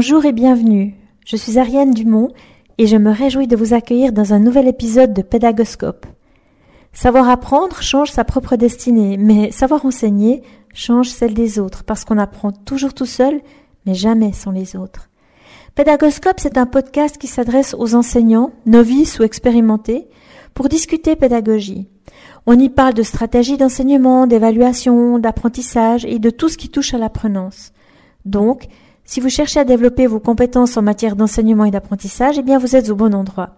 Bonjour et bienvenue. Je suis Ariane Dumont et je me réjouis de vous accueillir dans un nouvel épisode de Pédagoscope. Savoir apprendre change sa propre destinée, mais savoir enseigner change celle des autres parce qu'on apprend toujours tout seul, mais jamais sans les autres. Pédagoscope, c'est un podcast qui s'adresse aux enseignants, novices ou expérimentés, pour discuter pédagogie. On y parle de stratégie d'enseignement, d'évaluation, d'apprentissage et de tout ce qui touche à l'apprenance. Donc, si vous cherchez à développer vos compétences en matière d'enseignement et d'apprentissage, eh bien vous êtes au bon endroit.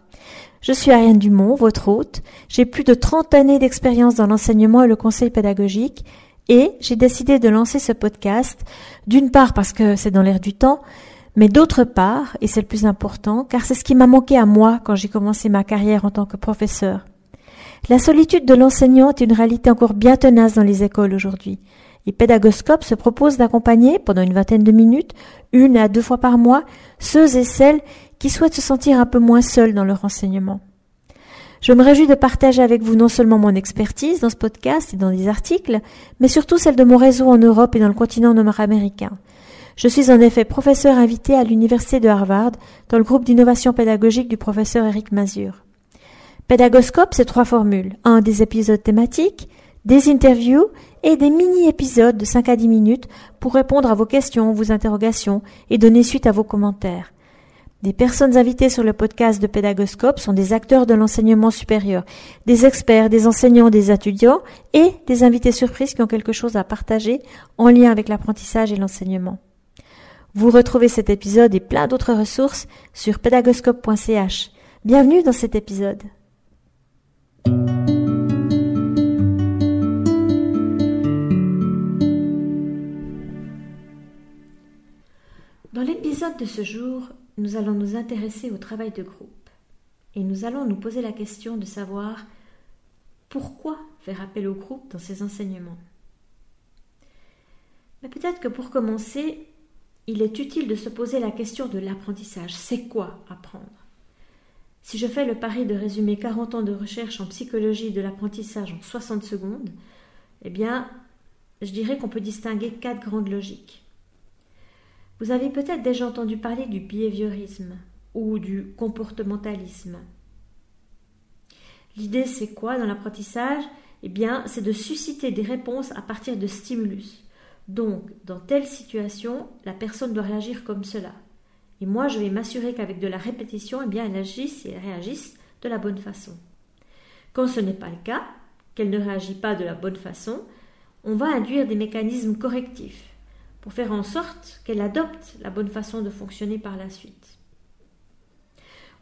Je suis Ariane Dumont, votre hôte. J'ai plus de 30 années d'expérience dans l'enseignement et le conseil pédagogique et j'ai décidé de lancer ce podcast, d'une part parce que c'est dans l'air du temps, mais d'autre part, et c'est le plus important, car c'est ce qui m'a manqué à moi quand j'ai commencé ma carrière en tant que professeur. La solitude de l'enseignant est une réalité encore bien tenace dans les écoles aujourd'hui. Et Pédagoscope se propose d'accompagner, pendant une vingtaine de minutes, une à deux fois par mois, ceux et celles qui souhaitent se sentir un peu moins seuls dans leur enseignement. Je me réjouis de partager avec vous non seulement mon expertise dans ce podcast et dans des articles, mais surtout celle de mon réseau en Europe et dans le continent nord-américain. Je suis en effet professeur invité à l'Université de Harvard dans le groupe d'innovation pédagogique du professeur Eric Mazur. Pédagoscope, c'est trois formules. Un, des épisodes thématiques, des interviews et des mini-épisodes de 5 à 10 minutes pour répondre à vos questions, vos interrogations et donner suite à vos commentaires. Des personnes invitées sur le podcast de Pédagoscope sont des acteurs de l'enseignement supérieur, des experts, des enseignants, des étudiants et des invités surprises qui ont quelque chose à partager en lien avec l'apprentissage et l'enseignement. Vous retrouvez cet épisode et plein d'autres ressources sur pédagoscope.ch. Bienvenue dans cet épisode. Dans l'épisode de ce jour, nous allons nous intéresser au travail de groupe et nous allons nous poser la question de savoir pourquoi faire appel au groupe dans ces enseignements. Mais peut-être que pour commencer, il est utile de se poser la question de l'apprentissage. C'est quoi apprendre? Si je fais le pari de résumer 40 ans de recherche en psychologie de l'apprentissage en 60 secondes, eh bien, je dirais qu'on peut distinguer quatre grandes logiques. Vous avez peut-être déjà entendu parler du behaviorisme ou du comportementalisme. L'idée, c'est quoi dans l'apprentissage? Eh bien, c'est de susciter des réponses à partir de stimulus. Donc, dans telle situation, la personne doit réagir comme cela. Et moi, je vais m'assurer qu'avec de la répétition, eh bien, elle agisse et elle réagisse de la bonne façon. Quand ce n'est pas le cas, qu'elle ne réagit pas de la bonne façon, on va induire des mécanismes correctifs pour faire en sorte qu'elle adopte la bonne façon de fonctionner par la suite.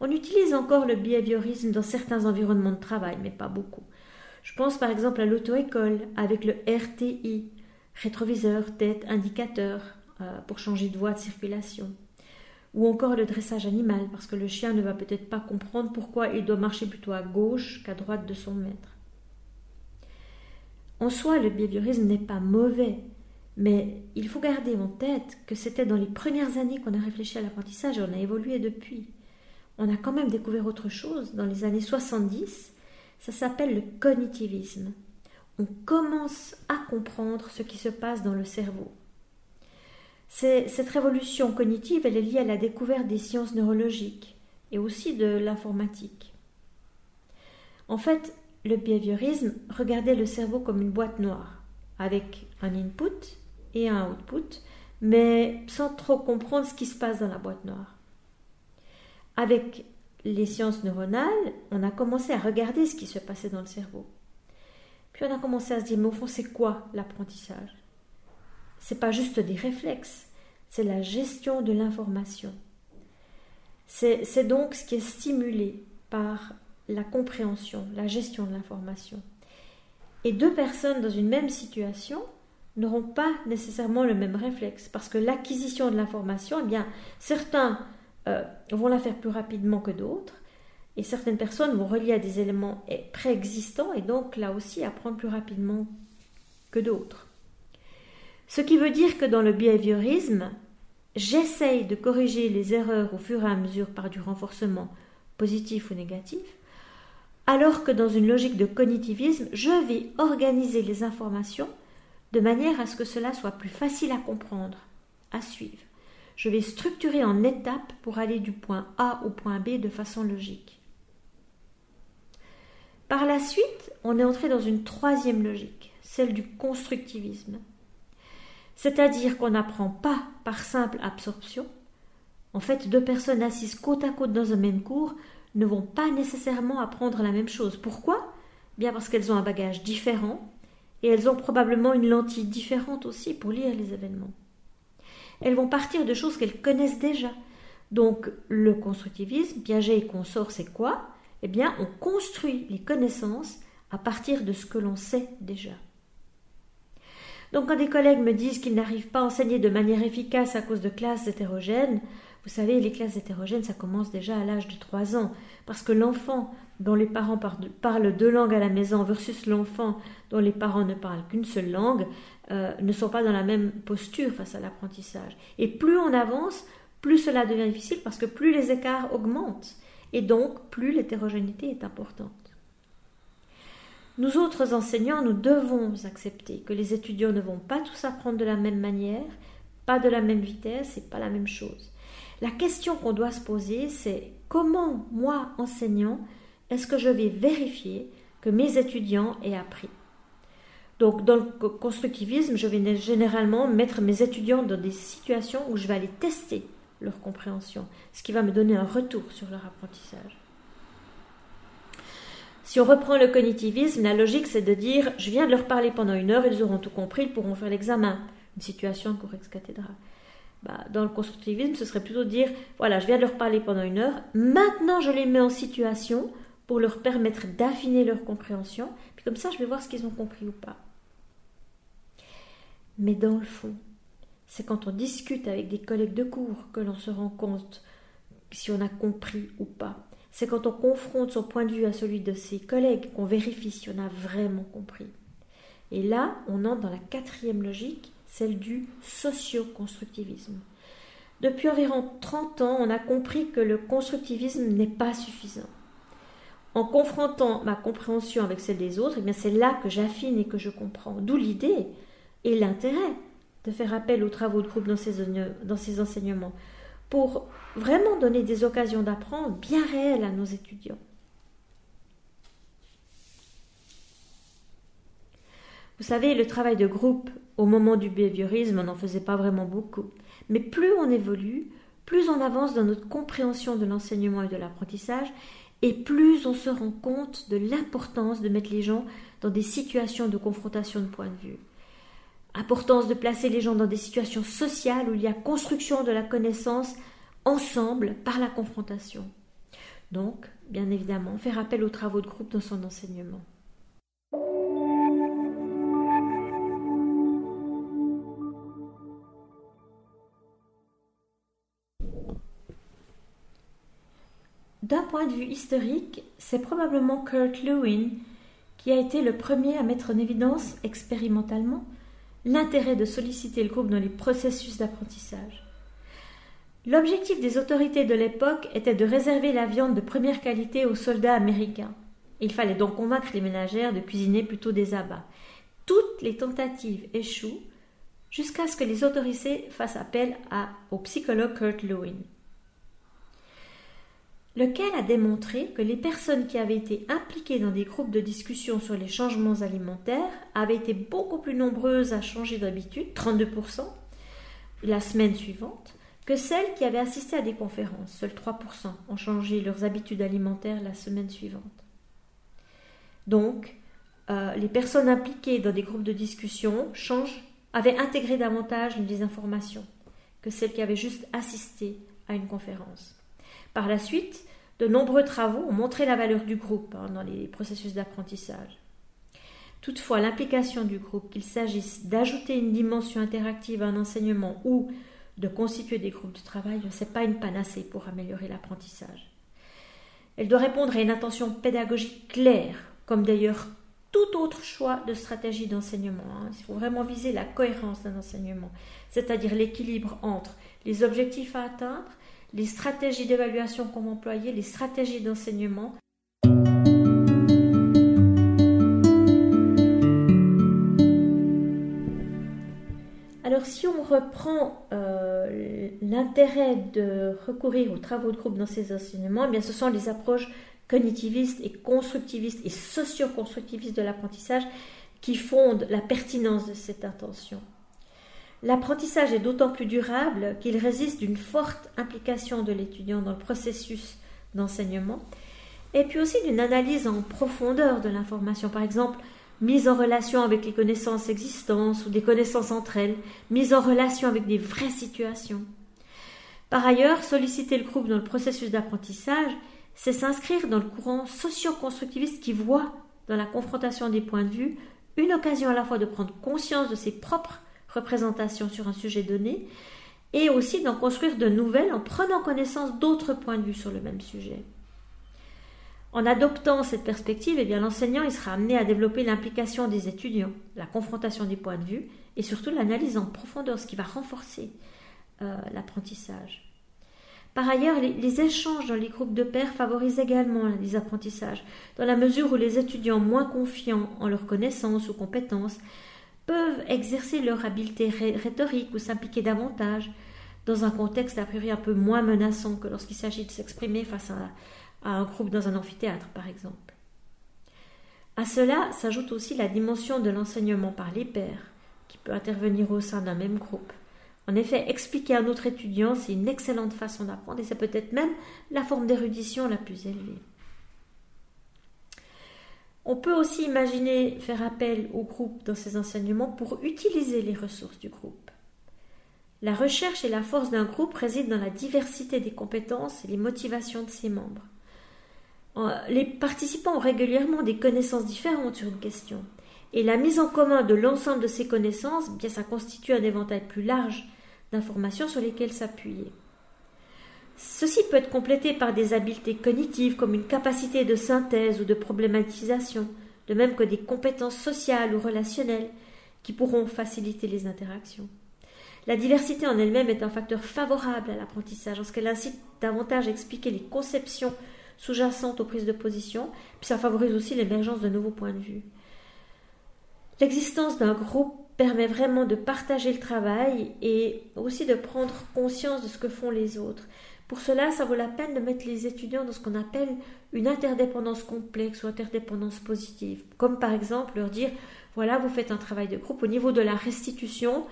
On utilise encore le behaviorisme dans certains environnements de travail, mais pas beaucoup. Je pense par exemple à l'auto-école avec le RTI, rétroviseur, tête, indicateur, euh, pour changer de voie de circulation. Ou encore le dressage animal, parce que le chien ne va peut-être pas comprendre pourquoi il doit marcher plutôt à gauche qu'à droite de son maître. En soi, le behaviorisme n'est pas mauvais, mais il faut garder en tête que c'était dans les premières années qu'on a réfléchi à l'apprentissage et on a évolué depuis. On a quand même découvert autre chose dans les années 70. Ça s'appelle le cognitivisme. On commence à comprendre ce qui se passe dans le cerveau. Cette révolution cognitive, elle est liée à la découverte des sciences neurologiques et aussi de l'informatique. En fait, le behaviorisme regardait le cerveau comme une boîte noire, avec un input et un output, mais sans trop comprendre ce qui se passe dans la boîte noire. Avec les sciences neuronales, on a commencé à regarder ce qui se passait dans le cerveau. Puis on a commencé à se dire, mais au fond, c'est quoi l'apprentissage? C'est pas juste des réflexes, c'est la gestion de l'information. C'est donc ce qui est stimulé par la compréhension, la gestion de l'information. Et deux personnes dans une même situation n'auront pas nécessairement le même réflexe parce que l'acquisition de l'information, eh bien, certains euh, vont la faire plus rapidement que d'autres et certaines personnes vont relier à des éléments préexistants et donc là aussi apprendre plus rapidement que d'autres. Ce qui veut dire que dans le behaviorisme, j'essaye de corriger les erreurs au fur et à mesure par du renforcement positif ou négatif, alors que dans une logique de cognitivisme, je vais organiser les informations de manière à ce que cela soit plus facile à comprendre, à suivre. je vais structurer en étapes pour aller du point A au point B de façon logique. Par la suite, on est entré dans une troisième logique, celle du constructivisme. C'est-à-dire qu'on n'apprend pas par simple absorption. En fait, deux personnes assises côte à côte dans un même cours ne vont pas nécessairement apprendre la même chose. Pourquoi? Bien parce qu'elles ont un bagage différent et elles ont probablement une lentille différente aussi pour lire les événements. Elles vont partir de choses qu'elles connaissent déjà. Donc le constructivisme, Piaget et consorts, c'est quoi? Eh bien, on construit les connaissances à partir de ce que l'on sait déjà. Donc quand des collègues me disent qu'ils n'arrivent pas à enseigner de manière efficace à cause de classes hétérogènes, vous savez, les classes hétérogènes, ça commence déjà à l'âge de 3 ans, parce que l'enfant dont les parents parlent deux langues à la maison versus l'enfant dont les parents ne parlent qu'une seule langue, euh, ne sont pas dans la même posture face à l'apprentissage. Et plus on avance, plus cela devient difficile parce que plus les écarts augmentent, et donc plus l'hétérogénéité est importante. Nous autres enseignants, nous devons accepter que les étudiants ne vont pas tous apprendre de la même manière, pas de la même vitesse et pas la même chose. La question qu'on doit se poser, c'est comment, moi, enseignant, est-ce que je vais vérifier que mes étudiants aient appris? Donc, dans le constructivisme, je vais généralement mettre mes étudiants dans des situations où je vais aller tester leur compréhension, ce qui va me donner un retour sur leur apprentissage. Si on reprend le cognitivisme, la logique c'est de dire je viens de leur parler pendant une heure, ils auront tout compris, ils pourront faire l'examen. Une situation de cathédrale. Bah, dans le constructivisme, ce serait plutôt dire voilà, je viens de leur parler pendant une heure, maintenant je les mets en situation pour leur permettre d'affiner leur compréhension, puis comme ça je vais voir ce qu'ils ont compris ou pas. Mais dans le fond, c'est quand on discute avec des collègues de cours que l'on se rend compte si on a compris ou pas. C'est quand on confronte son point de vue à celui de ses collègues qu'on vérifie si on a vraiment compris. Et là, on entre dans la quatrième logique celle du socio-constructivisme. Depuis environ 30 ans, on a compris que le constructivisme n'est pas suffisant. En confrontant ma compréhension avec celle des autres, eh c'est là que j'affine et que je comprends. D'où l'idée et l'intérêt de faire appel aux travaux de groupe dans ces, enseignements, pour vraiment donner des occasions d'apprendre bien réelles à nos étudiants. Vous savez, le travail de groupe au moment du behaviorisme, n'en faisait pas vraiment beaucoup. Mais plus on évolue, plus on avance dans notre compréhension de l'enseignement et de l'apprentissage, et plus on se rend compte de l'importance de mettre les gens dans des situations de confrontation de point de vue. Importance de placer les gens dans des situations sociales où il y a construction de la connaissance ensemble par la confrontation. Donc, bien évidemment, faire appel aux travaux de groupe dans son enseignement. D'un point de vue historique, c'est probablement Kurt Lewin qui a été le premier à mettre en évidence expérimentalement l'intérêt de solliciter le groupe dans les processus d'apprentissage. L'objectif des autorités de l'époque était de réserver la viande de première qualité aux soldats américains. Il fallait donc convaincre les ménagères de cuisiner plutôt des abats. Toutes les tentatives échouent jusqu'à ce que les autorités fassent appel au psychologue Kurt Lewin lequel a démontré que les personnes qui avaient été impliquées dans des groupes de discussion sur les changements alimentaires avaient été beaucoup plus nombreuses à changer d'habitude, 32%, la semaine suivante, que celles qui avaient assisté à des conférences, seuls 3% ont changé leurs habitudes alimentaires la semaine suivante. Donc, euh, les personnes impliquées dans des groupes de discussion avaient intégré davantage les informations que celles qui avaient juste assisté à une conférence. Par la suite, de nombreux travaux ont montré la valeur du groupe hein, dans les processus d'apprentissage. Toutefois, l'implication du groupe, qu'il s'agisse d'ajouter une dimension interactive à un enseignement ou de constituer des groupes de travail, ce n'est pas une panacée pour améliorer l'apprentissage. Elle doit répondre à une intention pédagogique claire, comme d'ailleurs tout autre choix de stratégie d'enseignement. Hein. Il faut vraiment viser la cohérence d'un enseignement, c'est-à-dire l'équilibre entre les objectifs à atteindre les stratégies d'évaluation qu'on va employer, les stratégies d'enseignement. Alors si on reprend euh, l'intérêt de recourir aux travaux de groupe dans ces enseignements, eh bien ce sont les approches cognitivistes et constructivistes et socio-constructivistes de l'apprentissage qui fondent la pertinence de cette intention. L'apprentissage est d'autant plus durable qu'il résiste d'une forte implication de l'étudiant dans le processus d'enseignement et puis aussi d'une analyse en profondeur de l'information. Par exemple, mise en relation avec les connaissances existantes ou des connaissances entre elles, mise en relation avec des vraies situations. Par ailleurs, solliciter le groupe dans le processus d'apprentissage, c'est s'inscrire dans le courant socio-constructiviste qui voit dans la confrontation des points de vue une occasion à la fois de prendre conscience de ses propres représentations sur un sujet donné et aussi d'en construire de nouvelles en prenant connaissance d'autres points de vue sur le même sujet. En adoptant cette perspective, eh l'enseignant sera amené à développer l'implication des étudiants, la confrontation des points de vue et surtout l'analyse en profondeur, ce qui va renforcer euh, l'apprentissage. Par ailleurs, les, échanges dans les groupes de pairs favorisent également les apprentissages, dans la mesure où les étudiants moins confiants en leurs connaissances ou compétences peuvent exercer leur habileté rhétorique ou s'impliquer davantage dans un contexte a priori un peu moins menaçant que lorsqu'il s'agit de s'exprimer face à, un groupe dans un amphithéâtre, par exemple. À cela s'ajoute aussi la dimension de l'enseignement par les pairs, qui peut intervenir au sein d'un même groupe. En effet, expliquer à un autre étudiant, c'est une excellente façon d'apprendre et c'est peut-être même la forme d'érudition la plus élevée. On peut aussi imaginer faire appel au groupe dans ces enseignements pour utiliser les ressources du groupe. La recherche et la force d'un groupe résident dans la diversité des compétences et les motivations de ses membres. Les participants ont régulièrement des connaissances différentes sur une question. Et la mise en commun de l'ensemble de ces connaissances, bien ça constitue un éventail plus large d'informations sur lesquelles s'appuyer. Ceci peut être complété par des habiletés cognitives comme une capacité de synthèse ou de problématisation, de même que des compétences sociales ou relationnelles qui pourront faciliter les interactions. La diversité en elle-même est un facteur favorable à l'apprentissage, en ce qu'elle incite davantage à expliquer les conceptions sous-jacentes aux prises de position, puis ça favorise aussi l'émergence de nouveaux points de vue. L'existence d'un groupe permet vraiment de partager le travail et aussi de prendre conscience de ce que font les autres. Pour cela, ça vaut la peine de mettre les étudiants dans ce qu'on appelle une interdépendance complexe ou interdépendance positive. Comme par exemple leur dire, voilà, vous faites un travail de groupe au niveau de la restitution,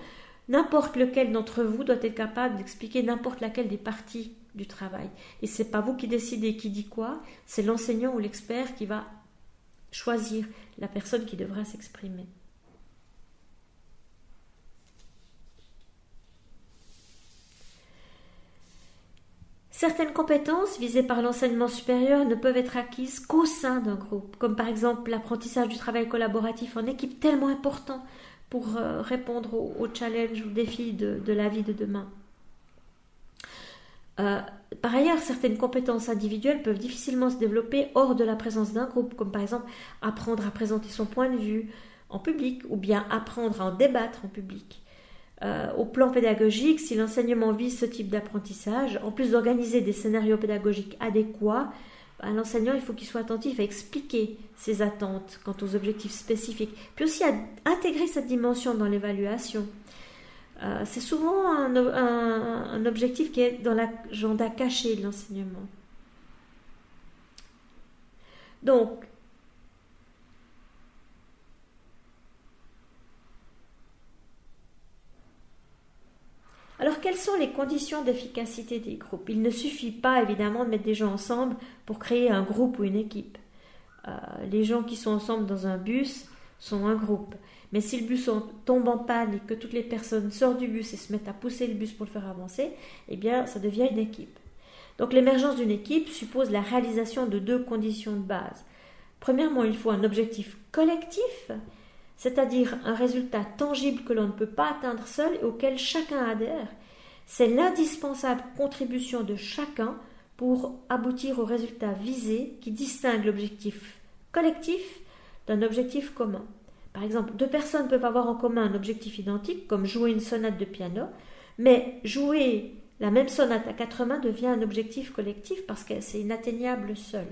n'importe lequel d'entre vous doit être capable d'expliquer n'importe laquelle des parties du travail. Et c'est pas vous qui décidez qui dit quoi, c'est l'enseignant ou l'expert qui va choisir la personne qui devra s'exprimer. Certaines compétences visées par l'enseignement supérieur ne peuvent être acquises qu'au sein d'un groupe, comme par exemple l'apprentissage du travail collaboratif en équipe tellement important pour euh, répondre aux, challenges, aux défis de la vie de demain. Euh, par ailleurs, certaines compétences individuelles peuvent difficilement se développer hors de la présence d'un groupe, comme par exemple apprendre à présenter son point de vue en public ou bien apprendre à en débattre en public. Euh, au plan pédagogique, si l'enseignement vise ce type d'apprentissage, en plus d'organiser des scénarios pédagogiques adéquats, à l'enseignant, il faut qu'il soit attentif à expliquer ses attentes quant aux objectifs spécifiques, puis aussi à intégrer cette dimension dans l'évaluation. Euh, c'est souvent un, objectif qui est dans l'agenda caché de l'enseignement. Donc, Alors, quelles sont les conditions d'efficacité des groupes? Il ne suffit pas, évidemment, de mettre des gens ensemble pour créer un groupe ou une équipe. Euh, les gens qui sont ensemble dans un bus sont un groupe. Mais si le bus tombe en panne et que toutes les personnes sortent du bus et se mettent à pousser le bus pour le faire avancer, eh bien, ça devient une équipe. Donc l'émergence d'une équipe suppose la réalisation de deux conditions de base. Premièrement, il faut un objectif collectif, c'est-à-dire un résultat tangible que l'on ne peut pas atteindre seul et auquel chacun adhère. C'est l'indispensable contribution de chacun pour aboutir au résultat visé qui distingue l'objectif collectif d'un objectif commun. Par exemple, deux personnes peuvent avoir en commun un objectif identique, comme jouer une sonate de piano, mais jouer la même sonate à quatre mains devient un objectif collectif parce que c'est inatteignable seul.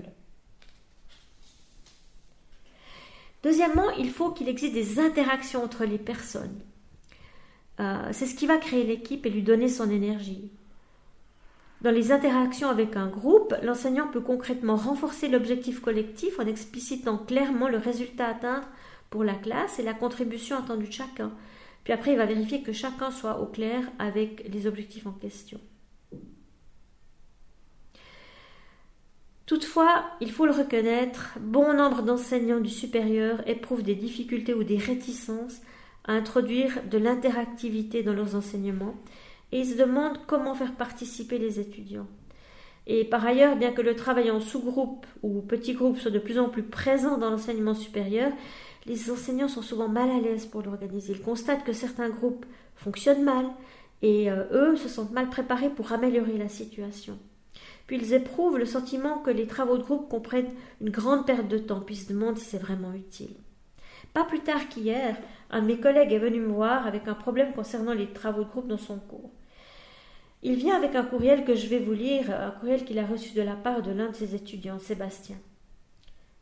Deuxièmement, il faut qu'il existe des interactions entre les personnes. Euh, c'est ce qui va créer l'équipe et lui donner son énergie. Dans les interactions avec un groupe, l'enseignant peut concrètement renforcer l'objectif collectif en explicitant clairement le résultat à atteindre pour la classe et la contribution attendue de chacun. Puis après, il va vérifier que chacun soit au clair avec les objectifs en question. Toutefois, il faut le reconnaître, bon nombre d'enseignants du supérieur éprouvent des difficultés ou des réticences à introduire de l'interactivité dans leurs enseignements et ils se demandent comment faire participer les étudiants. Et par ailleurs, bien que le travail en sous-groupe ou petit groupe soit de plus en plus présent dans l'enseignement supérieur, les enseignants sont souvent mal à l'aise pour l'organiser. Ils constatent que certains groupes fonctionnent mal et euh, eux se sentent mal préparés pour améliorer la situation. Puis ils éprouvent le sentiment que les travaux de groupe comprennent une grande perte de temps, puis se demandent si c'est vraiment utile. Pas plus tard qu'hier, un de mes collègues est venu me voir avec un problème concernant les travaux de groupe dans son cours. Il vient avec un courriel que je vais vous lire, un courriel qu'il a reçu de la part de l'un de ses étudiants, Sébastien.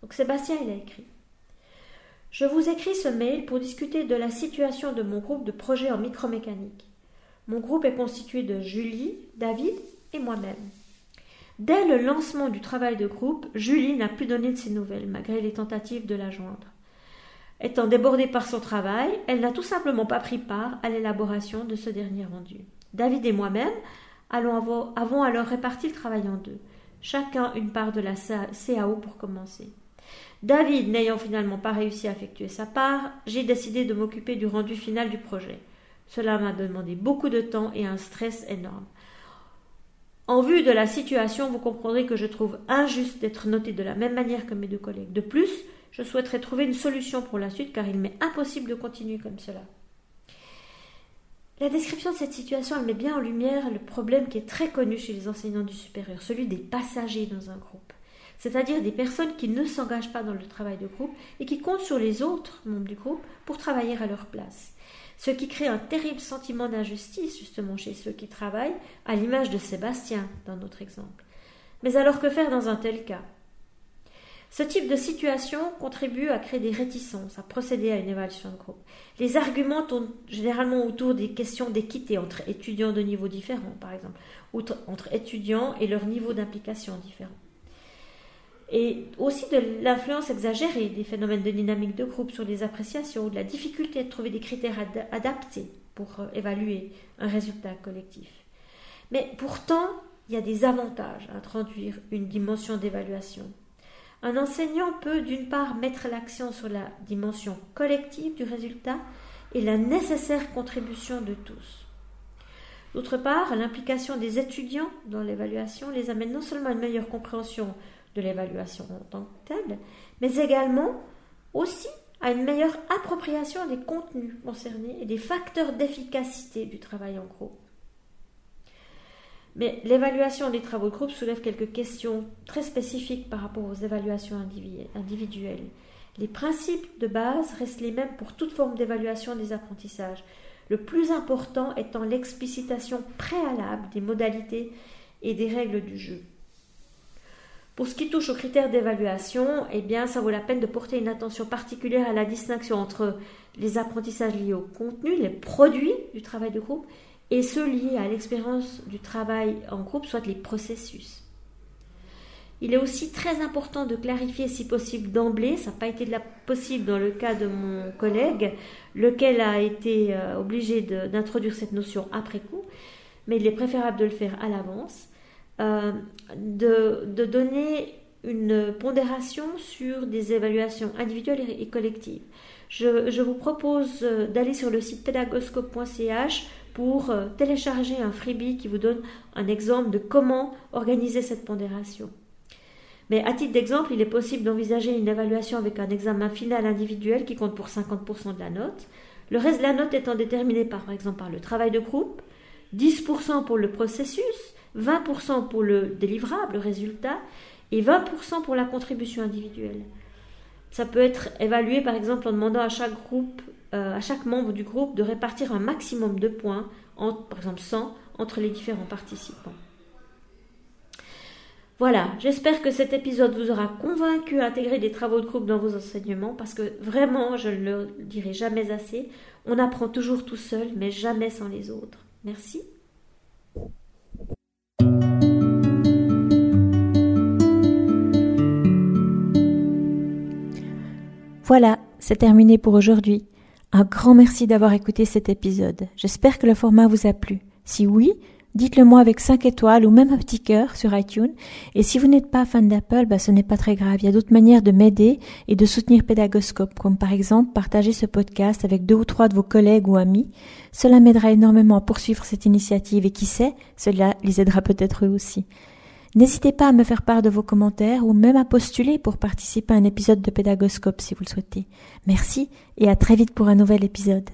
Donc Sébastien, il a écrit Je vous écris ce mail pour discuter de la situation de mon groupe de projet en micromécanique. Mon groupe est constitué de Julie, David et moi-même. Dès le lancement du travail de groupe, Julie n'a plus donné de ses nouvelles, malgré les tentatives de la joindre. Étant débordée par son travail, elle n'a tout simplement pas pris part à l'élaboration de ce dernier rendu. David et moi-même avons alors réparti le travail en deux, chacun une part de la CAO pour commencer. David n'ayant finalement pas réussi à effectuer sa part, j'ai décidé de m'occuper du rendu final du projet. Cela m'a demandé beaucoup de temps et un stress énorme. En vue de la situation, vous comprendrez que je trouve injuste d'être noté de la même manière que mes deux collègues. De plus, je souhaiterais trouver une solution pour la suite car il m'est impossible de continuer comme cela. La description de cette situation met bien en lumière le problème qui est très connu chez les enseignants du supérieur, celui des passagers dans un groupe, c'est-à-dire des personnes qui ne s'engagent pas dans le travail de groupe et qui comptent sur les autres membres du groupe pour travailler à leur place ce qui crée un terrible sentiment d'injustice justement chez ceux qui travaillent, à l'image de Sébastien dans notre exemple. Mais alors que faire dans un tel cas? Ce type de situation contribue à créer des réticences, à procéder à une évaluation de groupe. Les arguments tournent généralement autour des questions d'équité entre étudiants de niveaux différents, par exemple, ou entre étudiants et leur niveau d'implication différent et aussi de l'influence exagérée des phénomènes de dynamique de groupe sur les appréciations, de la difficulté de trouver des critères adaptés pour euh, évaluer un résultat collectif. Mais pourtant, il y a des avantages à introduire une dimension d'évaluation. Un enseignant peut d'une part mettre l'accent sur la dimension collective du résultat et la nécessaire contribution de tous. D'autre part, l'implication des étudiants dans l'évaluation les amène non seulement à une meilleure compréhension de l'évaluation en tant que telle, mais également aussi à une meilleure appropriation des contenus concernés et des facteurs d'efficacité du travail en groupe. Mais l'évaluation des travaux de groupe soulève quelques questions très spécifiques par rapport aux évaluations individuelles. Les principes de base restent les mêmes pour toute forme d'évaluation des apprentissages, le plus important étant l'explicitation préalable des modalités et des règles du jeu. Pour ce qui touche aux critères d'évaluation, eh bien, ça vaut la peine de porter une attention particulière à la distinction entre les apprentissages liés au contenu, les produits du travail de groupe, et ceux liés à l'expérience du travail en groupe, soit les processus. Il est aussi très important de clarifier, si possible d'emblée, ça n'a pas été possible dans le cas de mon collègue, lequel a été euh, obligé d'introduire cette notion après coup, mais il est préférable de le faire à l'avance euh, de, donner une pondération sur des évaluations individuelles et, collectives. Je, vous propose euh, d'aller sur le site pédagoscope.ch pour euh, télécharger un freebie qui vous donne un exemple de comment organiser cette pondération. Mais à titre d'exemple, il est possible d'envisager une évaluation avec un examen final individuel qui compte pour 50% de la note, le reste de la note étant déterminé par, par exemple par le travail de groupe, 10% pour le processus, 20% pour le délivrable, le résultat, et 20% pour la contribution individuelle. Ça peut être évalué par exemple en demandant à chaque groupe, euh, à chaque membre du groupe de répartir un maximum de points, par exemple 100, entre les différents participants. Voilà, j'espère que cet épisode vous aura convaincu à intégrer des travaux de groupe dans vos enseignements parce que vraiment, je ne le dirai jamais assez, on apprend toujours tout seul, mais jamais sans les autres. Merci. Voilà, c'est terminé pour aujourd'hui. Un grand merci d'avoir écouté cet épisode. J'espère que le format vous a plu. Si oui, dites-le moi avec 5 étoiles ou même un petit cœur sur iTunes. Et si vous n'êtes pas fan d'Apple, bah, ce n'est pas très grave. Il y a d'autres manières de m'aider et de soutenir Pédagoscope, comme par exemple partager ce podcast avec deux ou trois de vos collègues ou amis. Cela m'aidera énormément à poursuivre cette initiative et qui sait, cela les aidera peut-être eux aussi. N'hésitez pas à me faire part de vos commentaires ou même à postuler pour participer à un épisode de Pédagoscope si vous le souhaitez. Merci et à très vite pour un nouvel épisode.